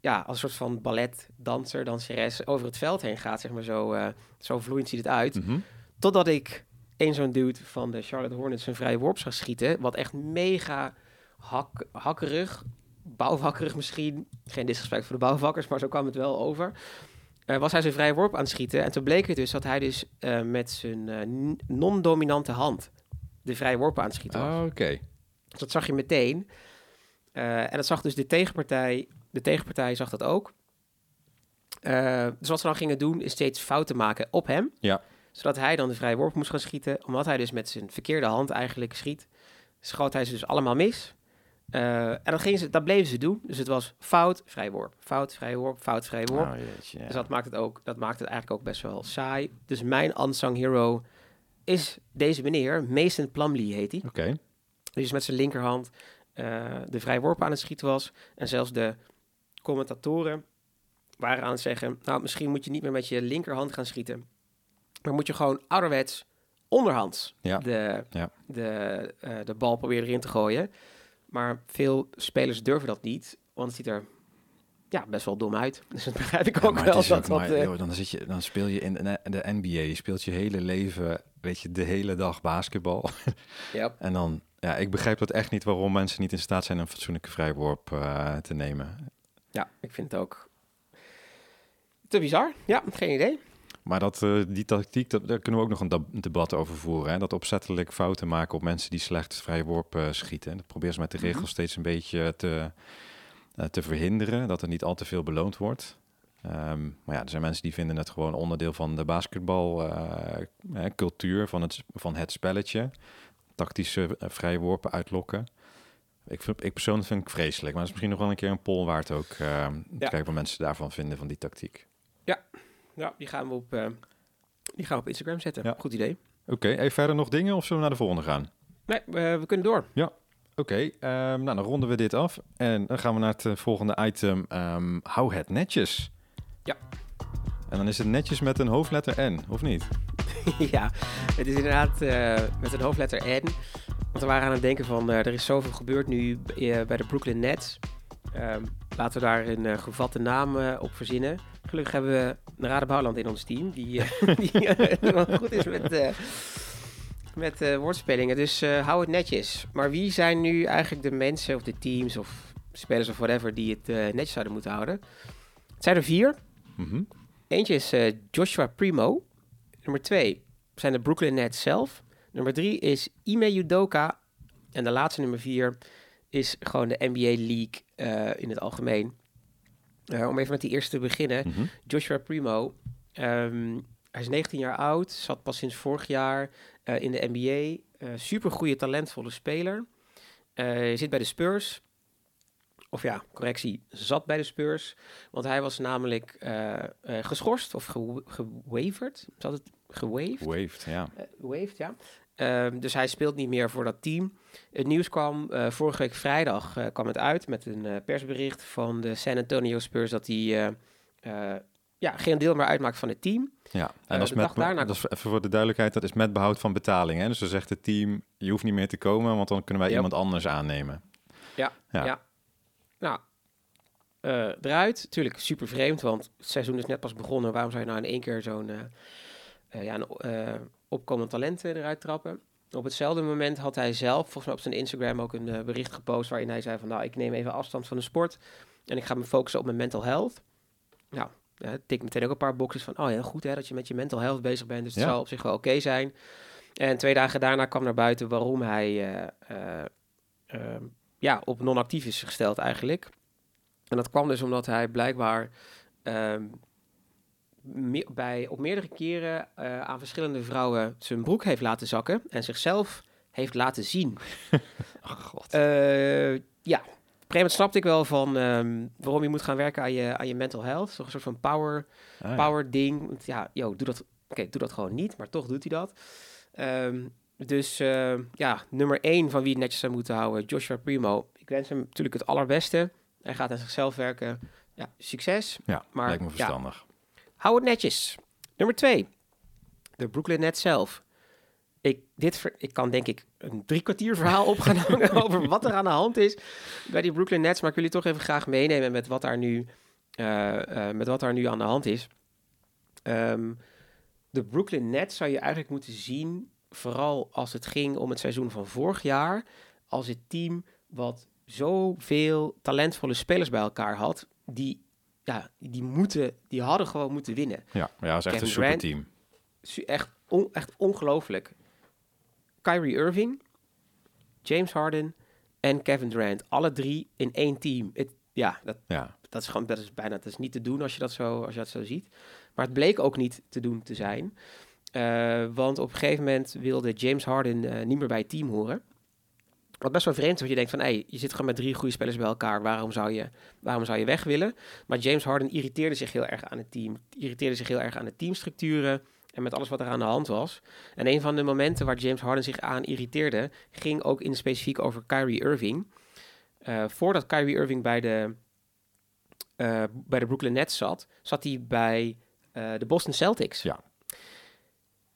ja, als een soort van balletdanser, danseres over het veld heen gaat, zeg maar zo, zo vloeiend ziet het uit. Mhm. Totdat ik een zo'n dude van de Charlotte Hornets een vrije worp zag schieten. Wat echt mega hak, hakkerig, bouwvakkerig misschien. Geen disrespect voor de bouwvakkers, maar zo kwam het wel over. Eh, was hij zijn vrije worp aan het schieten. En toen bleek het dus dat hij dus eh, met zijn eh, non-dominante hand de vrije worp aan het schieten was. Ah, Oké. Dus dat zag je meteen. En dat zag dus de tegenpartij. De tegenpartij zag dat ook. Dus wat ze dan gingen doen, is steeds fouten maken op hem. Ja. Zodat hij dan de vrije worp moest gaan schieten. Omdat hij dus met zijn verkeerde hand eigenlijk schiet, schoot hij ze dus allemaal mis. Eh, en dat, ze, dat bleven ze doen. Dus het was fout, vrije worp. Fout, vrije worp, fout, vrije worp. Oh, jeetje, ja. Dus dat maakt, het ook, dat maakt het eigenlijk ook best wel saai. Dus mijn unsung hero is deze meneer. Mason Plumlee heet hij. Oké. Die dus met zijn linkerhand eh, de vrije worp aan het schieten was. En zelfs de commentatoren waren aan het zeggen... nou, misschien moet je niet meer met je linkerhand gaan schieten. Maar moet je gewoon ouderwets onderhands Ja. de, Ja. de, eh, de bal proberen erin te gooien. Maar veel spelers durven dat niet, want het ziet er ja, best wel dom uit. [LAUGHS] Dus dat begrijp ik ook wel. dat ook dat, maar, eh, joh, dan, zit je, dan speel je in de, de NBA, je speelt je hele leven, weet je, de hele dag basketbal. [LAUGHS] ja. En dan, ja, ik begrijp dat echt niet waarom mensen niet in staat zijn een fatsoenlijke vrijworp eh, te nemen. ja, ik vind het ook te bizar. Ja, geen idee. Maar dat, eh, die tactiek, dat, daar kunnen we ook nog een debat over voeren. Hè? Dat opzettelijk fouten maken op mensen die slecht vrije worp eh, schieten. Dat proberen ze met de Mhm. regels steeds een beetje te, eh, te verhinderen. Dat er niet al te veel beloond wordt. Ehm, maar ja, er zijn mensen die vinden het gewoon onderdeel van de basketbalcultuur, van, het, van het spelletje. Tactische vrije worpen uitlokken. Ik, vind, ik persoonlijk vind ik vreselijk. Maar het is misschien nog wel een keer een poll waard ook. eh Kijken wat mensen daarvan vinden, van die tactiek. Ja, die gaan we op, eh, die gaan we op Instagram zetten. Ja. Goed idee. Oké, even verder nog dingen of zullen we naar de volgende gaan? Nee, we, we kunnen door. Oké, ehm, nou dan ronden we dit af en dan gaan we naar het eh, volgende item. ehm, hou het netjes. Ja. En dan is het netjes met een hoofdletter N, of niet? [LAUGHS] ja, het is inderdaad eh, met een hoofdletter N. Want we waren aan het denken van, er is zoveel gebeurd nu bij de Brooklyn Nets. Ehm, laten we daar een gevatte naam op verzinnen. Gelukkig hebben we Narade Bouwland in ons team, die, eh, [LAUGHS] die eh, goed is met, eh, met woordspelingen. Dus hou het netjes. Maar wie zijn nu eigenlijk de mensen of de teams of spelers of whatever die het netjes zouden moeten houden? Het zijn er vier. Mhm. Eentje is Joshua Primo. Nummer twee zijn de Brooklyn Nets zelf. Nummer drie is Ime Udoka. En de laatste nummer vier is gewoon de NBA League in het algemeen. Eh, om even met die eerste te beginnen. Mhm. Joshua Primo. ehm, hij is 19 jaar oud, zat pas sinds vorig jaar eh, in de NBA. Eh super goede, talentvolle speler. Zit bij de Spurs. Of ja, correctie, zat bij de Spurs. Want hij was namelijk geschorst of gewa- gewaverd. Zat het gewaved? Waved, ja. Waved, ja. Ehm, dus hij speelt niet meer voor dat team. Het nieuws kwam eh, vorige week vrijdag eh, kwam het uit met een eh, persbericht van de San Antonio Spurs dat hij ja, geen deel meer uitmaakt van het team. ja. En dat is met, daarna- dat is even voor de duidelijkheid, dat is met behoud van betaling. Hè? Dus dan zegt het team, je hoeft niet meer te komen, want dan kunnen wij Yep. iemand anders aannemen. Ja, Ja. ja. Nou, eruit. Tuurlijk super vreemd, want het seizoen is net pas begonnen. Waarom zou je nou in één keer zo'n ja, een, opkomend talent eh, eruit trappen? Op hetzelfde moment had hij zelf, volgens mij op zijn Instagram, ook een eh, bericht gepost waarin hij zei van, nou, ik neem even afstand van de sport en ik ga me focussen op mijn mental health. Nou, ja, tikt meteen ook een paar boxes van, oh ja, goed hè, dat je met je mental health bezig bent, dus het Ja. zal op zich wel oké zijn. En twee dagen daarna kwam naar buiten waarom hij eh, eh, ehm, ja, op non-actief is gesteld eigenlijk. En dat kwam dus omdat hij blijkbaar ehm, me- bij, op meerdere keren eh, aan verschillende vrouwen zijn broek heeft laten zakken en zichzelf heeft laten zien. [LAUGHS] Oh god. Eh, ja, op een gegeven moment snapte ik wel van ehm, waarom je moet gaan werken aan je, aan je mental health. Toch een soort van power, Ah, ja. power ding. Want ja, yo, doe dat. Oké, doe dat gewoon niet, maar toch doet hij dat. Ehm, dus eh, ja, nummer één van wie het netjes zou moeten houden, Joshua Primo. Ik wens hem natuurlijk het allerbeste. Hij gaat aan zichzelf werken. Ja, succes. Ja, maar, lijkt me ja. Hou het netjes. Nummer twee, de Brooklyn Nets zelf. Ik, dit ver- ik kan denk ik een drie kwartier verhaal op gaan [LAUGHS] hangen over wat er aan de hand is bij die Brooklyn Nets. Maar ik wil jullie toch even graag meenemen met wat daar nu, eh, eh, met wat daar nu aan de hand is. Ehm, de Brooklyn Nets zou je eigenlijk moeten zien, vooral als het ging om het seizoen van vorig jaar, als het team wat zoveel talentvolle spelers bij elkaar had, die, ja, die, moeten, die hadden gewoon moeten winnen. Ja, maar ja, het is echt Kevin een superteam. Su- Echt, on- echt ongelooflijk. Kyrie Irving, James Harden en Kevin Durant. Alle drie in één team. Het, ja, dat, Ja, dat is gewoon dat is bijna dat is niet te doen als je dat zo, als je dat zo ziet. Maar het bleek ook niet te doen te zijn. Eh, want op een gegeven moment wilde James Harden eh, niet meer bij het team horen. Wat best wel vreemd is, want je denkt van... Hey, je zit gewoon met drie goede spelers bij elkaar. Waarom zou, je, waarom zou je weg willen? Maar James Harden irriteerde zich heel erg aan het team. Irriteerde zich heel erg aan de teamstructuren... en met alles wat er aan de hand was. En een van de momenten waar James Harden zich aan irriteerde... ging ook in specifiek over Kyrie Irving. Eh, voordat Kyrie Irving bij de, eh, bij de Brooklyn Nets zat... zat hij bij eh, de Boston Celtics. Ja.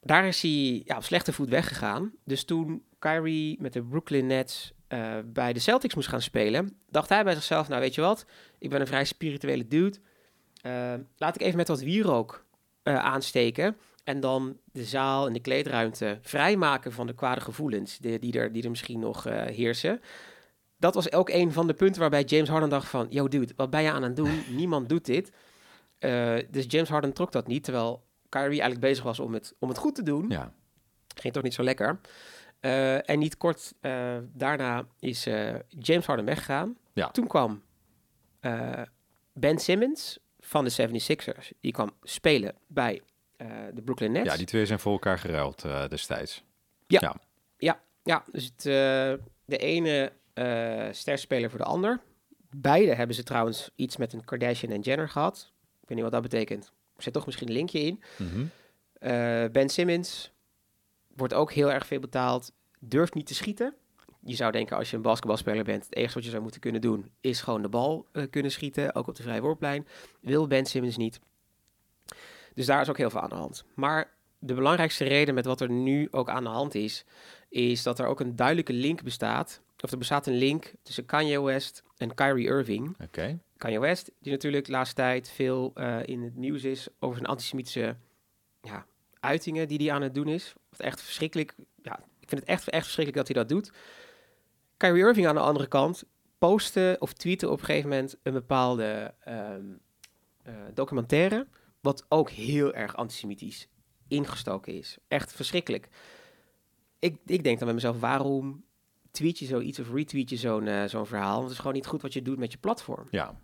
Daar is hij ja, op slechte voet weggegaan. Dus toen Kyrie met de Brooklyn Nets eh, bij de Celtics moest gaan spelen, dacht hij bij zichzelf: Nou, weet je wat? Ik ben een vrij spirituele dude. Eh, laat ik even met wat wierook eh, aansteken. En dan de zaal en de kleedruimte vrijmaken van de kwade gevoelens die, die, er, die er misschien nog heersen. Dat was ook een van de punten waarbij James Harden dacht van... Yo dude, wat ben je aan het doen? [LAUGHS] Niemand doet dit. Dus James Harden trok dat niet, terwijl Kyrie eigenlijk bezig was om het, om het goed te doen. ja. Ging toch niet zo lekker. Eh, en niet kort eh, daarna is eh, James Harden weggegaan. Ja. Toen kwam Ben Simmons van de 76ers. Die kwam spelen bij de Brooklyn Nets. ja, die twee zijn voor elkaar geruild destijds. Ja, dus het, de ene sterspeler voor de ander. Beide hebben ze trouwens iets met een Kardashian en Jenner gehad. Ik weet niet wat dat betekent. Er zit toch misschien een linkje in. Mhm. Ben Simmons wordt ook heel erg veel betaald. Durft niet te schieten. Je zou denken als je een basketbalspeler bent, het enige wat je zou moeten kunnen doen is gewoon de bal eh, kunnen schieten, ook op de vrije worplijn. Wil Ben Simmons niet. Dus daar is ook heel veel aan de hand. Maar de belangrijkste reden met wat er nu ook aan de hand is, is dat er ook een duidelijke link bestaat. Of er bestaat een link tussen Kanye West en Kyrie Irving. Kanye West, die natuurlijk de laatste tijd veel eh, in het nieuws is over zijn antisemitische ja, uitingen die hij aan het doen is. Wat echt verschrikkelijk. Ja, ik vind het echt, echt verschrikkelijk dat hij dat doet. Kyrie Irving aan de andere kant postte of tweette op een gegeven moment een bepaalde ehm, eh, documentaire, wat ook heel erg antisemitisch ingestoken is. Echt verschrikkelijk. Ik, ik denk dan bij mezelf, waarom tweet je zoiets of retweet je zo'n eh, zo'n verhaal? Want het is gewoon niet goed wat je doet met je platform. Ja.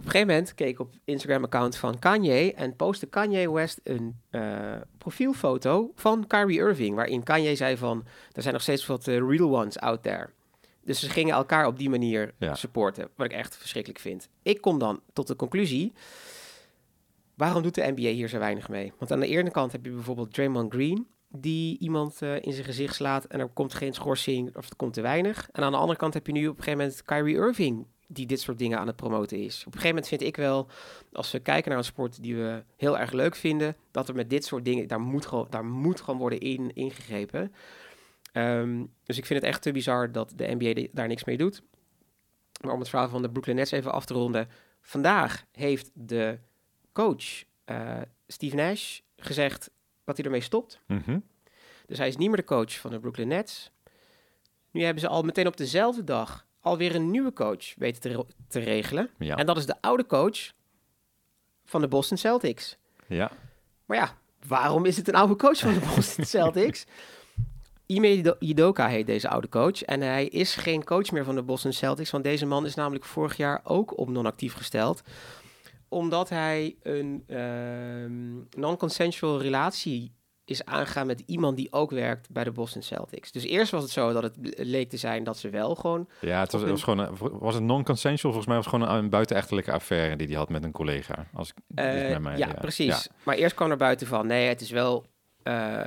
Op een gegeven moment keek ik op het Instagram-account van Kanye en postte Kanye West een eh, profielfoto van Kyrie Irving, waarin Kanye zei van, er zijn nog steeds wat eh, real ones out there. Dus ze gingen elkaar op die manier Ja. supporten, wat ik echt verschrikkelijk vind. Ik kom dan tot de conclusie, waarom doet de NBA hier zo weinig mee? Want aan de ene kant heb je bijvoorbeeld Draymond Green, die iemand eh, in zijn gezicht slaat en er komt geen schorsing of er komt te weinig. En aan de andere kant heb je nu op een gegeven moment Kyrie Irving, die dit soort dingen aan het promoten is. Op een gegeven moment vind ik wel, als we kijken naar een sport die we heel erg leuk vinden, dat er met dit soort dingen, daar moet gewoon, daar moet gewoon worden in, ingegrepen. Ehm, dus ik vind het echt te bizar dat de NBA daar niks mee doet. Maar om het verhaal van de Brooklyn Nets even af te ronden. Vandaag heeft de coach eh, Steve Nash gezegd dat hij ermee stopt. Mhm. Dus hij is niet meer de coach van de Brooklyn Nets. Nu hebben ze al meteen op dezelfde dag alweer een nieuwe coach weten te, re- te regelen. Ja. En dat is de oude coach van de Boston Celtics. ja. Maar ja, waarom is het een oude coach van de [LAUGHS] Boston Celtics? Ime Ido- Idoka heet deze oude coach. En hij is geen coach meer van de Boston Celtics. Want deze man is namelijk vorig jaar ook op non-actief gesteld. Omdat hij een ehm, non-consensual relatie is aangegaan met iemand die ook werkt bij de Boston Celtics. Dus eerst was het zo dat het leek te zijn dat ze wel gewoon... Ja, het was, het was gewoon een, was het non-consensual? Volgens mij was het gewoon een, een buitenechtelijke affaire die hij had met een collega. Als ik, met mij, ja, precies. Maar eerst kwam er buiten van, nee, het is wel... eh,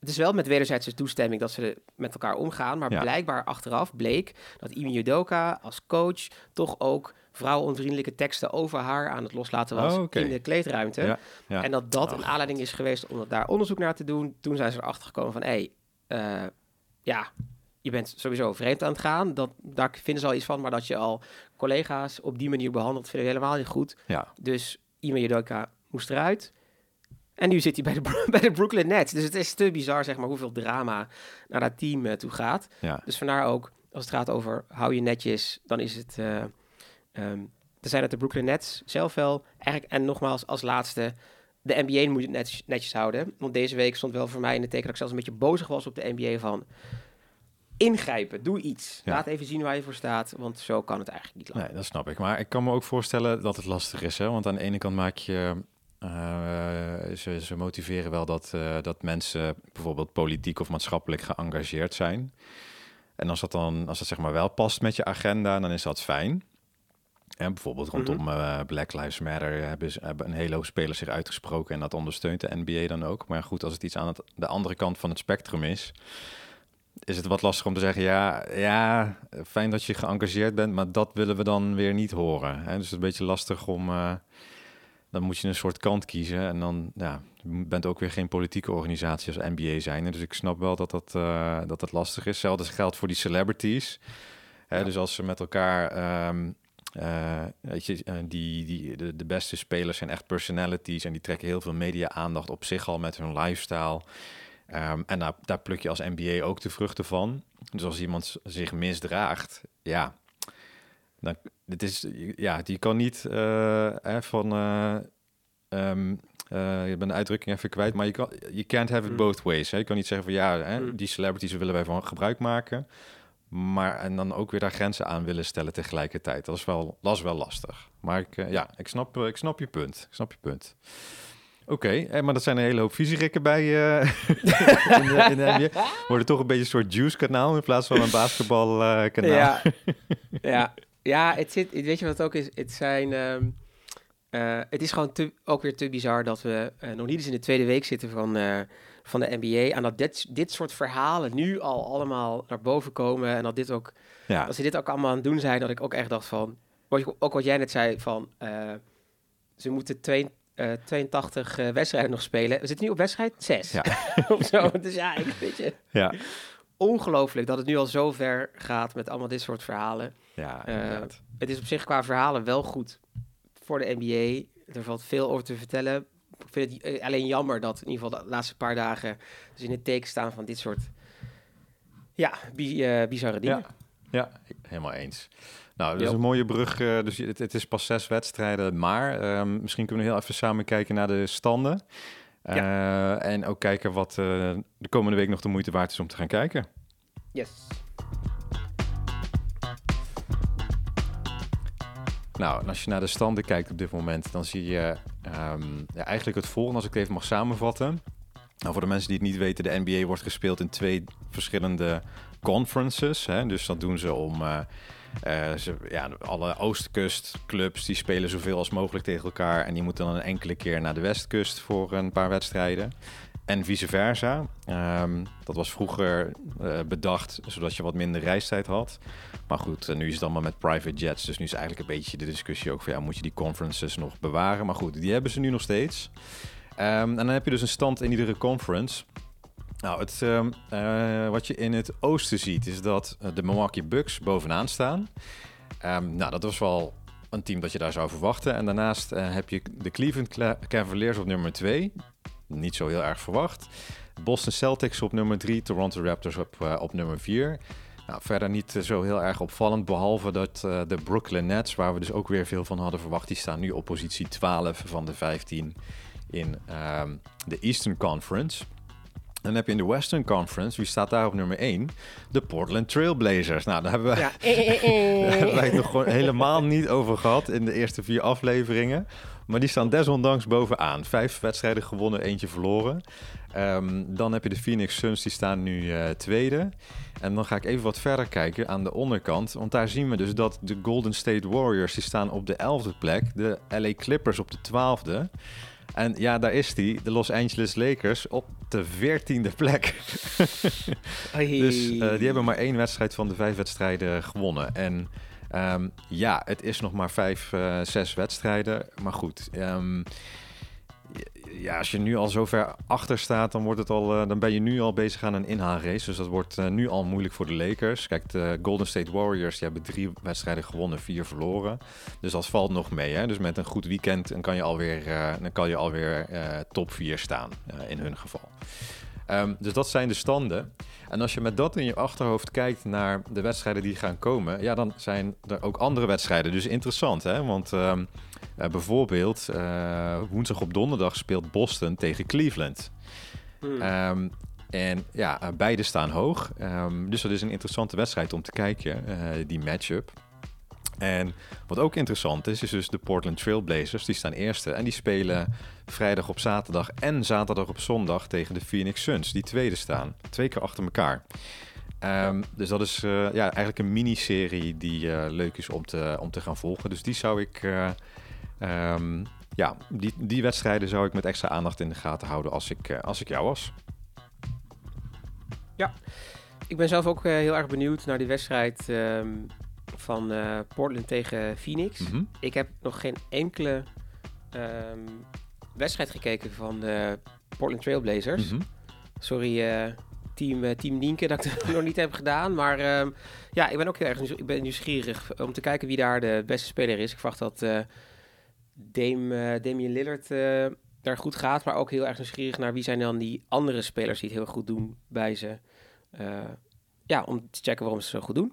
het is wel met wederzijdse toestemming dat ze met elkaar omgaan. Maar Ja. blijkbaar achteraf bleek dat Imi Udoka als coach toch ook vrouwonvriendelijke teksten over haar aan het loslaten was Oh, in de kleedruimte. Ja, ja. En dat dat Oh, een aanleiding is geweest om daar onderzoek naar te doen. Toen zijn ze erachter gekomen van, hé, hey, eh, ja, je bent sowieso vreemd aan het gaan. Dat, daar vinden ze al iets van, maar dat je al collega's op die manier behandelt, vinden we helemaal niet goed. Ja, Dus Ime Udoka moest eruit. En nu zit hij bij de, [LAUGHS] bij de Brooklyn Nets. Dus het is te bizar, zeg maar, hoeveel drama naar dat team eh, toe gaat. ja. Dus vandaar ook, als het gaat over hou je netjes, dan is het... eh te zijn dat de Brooklyn Nets zelf wel... Eigenlijk, en nogmaals, als laatste, de NBA moet het netjes, netjes houden. Want deze week stond wel voor mij in de teken dat ik zelfs een beetje bozig was op de NBA van... Ingrijpen, doe iets. Ja. Laat even zien waar je voor staat, want zo kan het eigenlijk niet langer. Nee, dat snap ik. Maar ik kan me ook voorstellen dat het lastig is. Hè? Want aan de ene kant maak je... eh, ze, ze motiveren wel dat, eh, dat mensen bijvoorbeeld politiek of maatschappelijk geëngageerd zijn. En als dat dan, als dat zeg maar wel past met je agenda, dan is dat fijn. En bijvoorbeeld rondom eh, Black Lives Matter hebben, ze- hebben een hele hoop spelers zich uitgesproken en dat ondersteunt de NBA dan ook. Maar goed, als het iets aan het, de andere kant van het spectrum is, is het wat lastig om te zeggen, ja, ja, fijn dat je geëngageerd bent, maar dat willen we dan weer niet horen. Hè? Dus het is een beetje lastig om, eh, dan moet je een soort kant kiezen en dan, ja, je bent ook weer geen politieke organisatie als NBA zijn. Dus ik snap wel dat dat, eh, dat, dat lastig is. Hetzelfde geldt voor die celebrities. Hè? Ja. Dus als ze met elkaar... ehm, eh, weet je, eh, die, die, de, de beste spelers zijn echt personalities en die trekken heel veel media-aandacht op zich al met hun lifestyle. Ehm, en daar, daar pluk je als NBA ook de vruchten van. Dus als iemand zich misdraagt, ja, dan dit is, ja, die kan niet eh, hè, van, eh, je bent de uitdrukking even kwijt, maar je kan, you can't have it Mm. both ways. Hè? Je kan niet zeggen van ja, hè, Mm. die celebrities willen wij van gebruik maken, maar en dan ook weer daar grenzen aan willen stellen tegelijkertijd. Dat is wel, dat is wel lastig. Maar ik, eh, ja, ik snap, eh, ik snap je punt. Ik snap je punt. Oké, eh, maar dat zijn een hele hoop vizierikken bij eh [LAUGHS] in, de, in de NBA. [LAUGHS] Worden toch een beetje een soort juice-kanaal in plaats van een basketbalkanaal. Ja, [LAUGHS] ja, ja het zit, weet je wat het ook is? Het zijn, ehm, eh, het is gewoon te, ook weer te bizar dat we nog niet eens in de tweede week zitten van, van de NBA. En dat dit, dit soort verhalen nu al allemaal naar boven komen. En dat, dit ook, ja. dat ze dit ook allemaal aan het doen zijn. Dat ik ook echt dacht van, ook wat jij net zei van, eh, ze moeten twee, eh, 82 eh, wedstrijden nog spelen. We zitten nu op wedstrijd 6. Ja. [LAUGHS] of zo. Dus ja, ik weet je ja. ongelooflijk dat het nu al zo ver gaat met allemaal dit soort verhalen. Ja, Eh. Het is op zich qua verhalen wel goed voor de NBA. Er valt veel over te vertellen. Ik vind het eh, alleen jammer dat in ieder geval de laatste paar dagen dus in het teken staan van dit soort ja, bi- eh, bizarre dingen. Ja, helemaal eens. Nou, dat is een mooie brug. eh, dus het, het is pas zes wedstrijden, maar ehm, misschien kunnen we heel even samen kijken naar de standen. Eh, en ook kijken wat eh, de komende week nog de moeite waard is om te gaan kijken. Yes. Nou, als je naar de standen kijkt op dit moment, dan zie je ehm, ja, eigenlijk het volgende, als ik het even mag samenvatten. Nou, voor de mensen die het niet weten, de NBA wordt gespeeld in twee verschillende conferences. Hè? Dus dat doen ze om eh, ze, ja, alle oostkustclubs die spelen zoveel als mogelijk tegen elkaar. En die moeten dan een enkele keer naar de westkust voor een paar wedstrijden. En vice versa. Ehm, dat was vroeger eh, bedacht zodat je wat minder reistijd had. Maar goed, eh, nu is het allemaal met private jets. Dus nu is eigenlijk een beetje de discussie ook van ja, moet je die conferences nog bewaren? Maar goed, die hebben ze nu nog steeds. Ehm, en dan heb je dus een stand in iedere conference. Nou, het, ehm, eh, wat je in het oosten ziet, is dat de Milwaukee Bucks bovenaan staan. Nou, dat was wel een team dat je daar zou verwachten. En daarnaast heb je de Cleveland Cavaliers op nummer 2. Niet zo heel erg verwacht. Boston Celtics op nummer 3. Toronto Raptors op, eh, op nummer 4. Nou, verder niet eh, zo heel erg opvallend. Behalve dat eh, de Brooklyn Nets, waar we dus ook weer veel van hadden verwacht, die staan nu op positie 12 van de 15 in ehm, de Eastern Conference. Dan heb je in de Western Conference, wie staat daar op nummer 1? De Portland Trailblazers. Nou, daar hebben we Ja. [LAUGHS] Daar hebben wij het nog gewoon helemaal niet over gehad in de eerste vier afleveringen. Maar die staan desondanks bovenaan. Vijf wedstrijden gewonnen, eentje verloren. Ehm, dan heb je de Phoenix Suns, die staan nu eh, tweede. En dan ga ik even wat verder kijken aan de onderkant. Want daar zien we dus dat de Golden State Warriors, die staan op de elfde plek. De LA Clippers op de twaalfde. En ja, daar is die, de Los Angeles Lakers, op de veertiende plek. [LAUGHS] Dus eh, die hebben maar één wedstrijd van de vijf wedstrijden gewonnen. En ehm, ja, het is nog maar vijf, eh, zes wedstrijden. Maar goed, ehm, ja, als je nu al zo ver achter staat, dan, wordt het al, eh, dan ben je nu al bezig aan een inhaalrace. Dus dat wordt eh, nu al moeilijk voor de Lakers. Kijk, de Golden State Warriors die hebben drie wedstrijden gewonnen, vier verloren. Dus dat valt nog mee. Hè? Dus met een goed weekend dan kan je alweer, dan kan je alweer top 4 staan, in hun geval. Ehm, dus dat zijn de standen. En als je met dat in je achterhoofd kijkt naar de wedstrijden die gaan komen, ja, dan zijn er ook andere wedstrijden. Dus interessant, hè? Want ehm, eh, bijvoorbeeld eh, woensdag op donderdag speelt Boston tegen Cleveland. Hmm. Ehm, en ja, eh, beide staan hoog. Dus dat is een interessante wedstrijd om te kijken, die matchup. En wat ook interessant is, is dus de Portland Trailblazers. Die staan eerste en die spelen vrijdag op zaterdag en zaterdag op zondag tegen de Phoenix Suns. Die tweede staan, twee keer achter elkaar. Ehm, dus dat is eh, ja, eigenlijk een miniserie die eh, leuk is om te, om te gaan volgen. Dus die zou ik... eh, ehm, ja, die, die wedstrijden zou ik met extra aandacht in de gaten houden als ik, als ik jou was. Ik ben zelf ook heel erg benieuwd naar die wedstrijd ehm, van eh, Portland tegen Phoenix. Mhm. Ik heb nog geen enkele ehm, wedstrijd gekeken van de Portland Trailblazers. Mhm. Sorry, eh, team, eh, team Nienke, dat ik het [LAUGHS] nog niet heb gedaan. Maar ehm, ja, ik ben ook heel erg ik ben nieuwsgierig om te kijken wie daar de beste speler is. Ik verwacht dat eh Dame, Damian Lillard daar goed gaat. Maar ook heel erg nieuwsgierig naar wie zijn dan die andere spelers die het heel goed doen bij ze. Ja, om te checken waarom ze zo goed doen.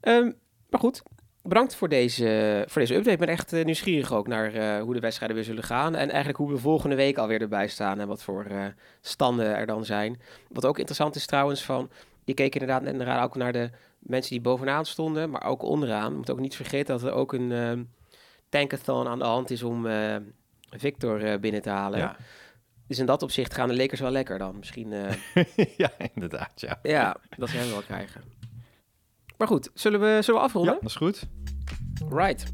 Ehm, maar goed, bedankt voor deze, voor deze update. Ik ben echt eh, nieuwsgierig ook naar eh, hoe de wedstrijden weer zullen gaan. En eigenlijk hoe we volgende week alweer erbij staan. En wat voor eh, standen er dan zijn. Wat ook interessant is trouwens van... Je keek inderdaad, inderdaad ook naar de mensen die bovenaan stonden. Maar ook onderaan. Je moet ook niet vergeten dat er ook een ehm tankathon aan de hand is om Victor binnen te halen. Ja. Dus in dat opzicht gaan de Lakers wel lekker dan. Misschien... [LAUGHS] ja, inderdaad, ja. ja, dat ze hem wel krijgen. Maar goed, zullen we, zullen we afronden? Ja, dat is goed. Right.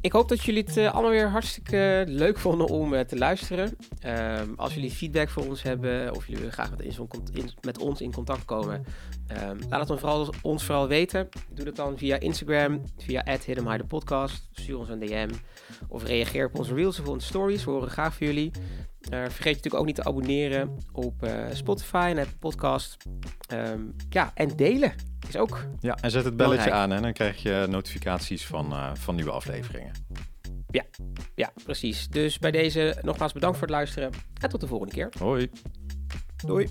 Ik hoop dat jullie het eh, allemaal weer hartstikke leuk vonden om eh, te luisteren. Ehm, als jullie feedback voor ons hebben of jullie willen graag met, in, in- met ons in contact komen, ehm, laat het dan vooral, ons vooral weten. Doe dat dan via Instagram, via podcast. Stuur ons een DM of reageer op onze reels of onze stories. We horen graag van jullie. Eh, vergeet je natuurlijk ook niet te abonneren op eh, Spotify en heb Podcast. Ehm, ja, en delen is ook. Ja, en zet het belletje aan en dan krijg je notificaties van, eh, van nieuwe afleveringen. Ja, ja, precies. Dus bij deze nogmaals bedankt voor het luisteren en tot de volgende keer. Hoi. Doei.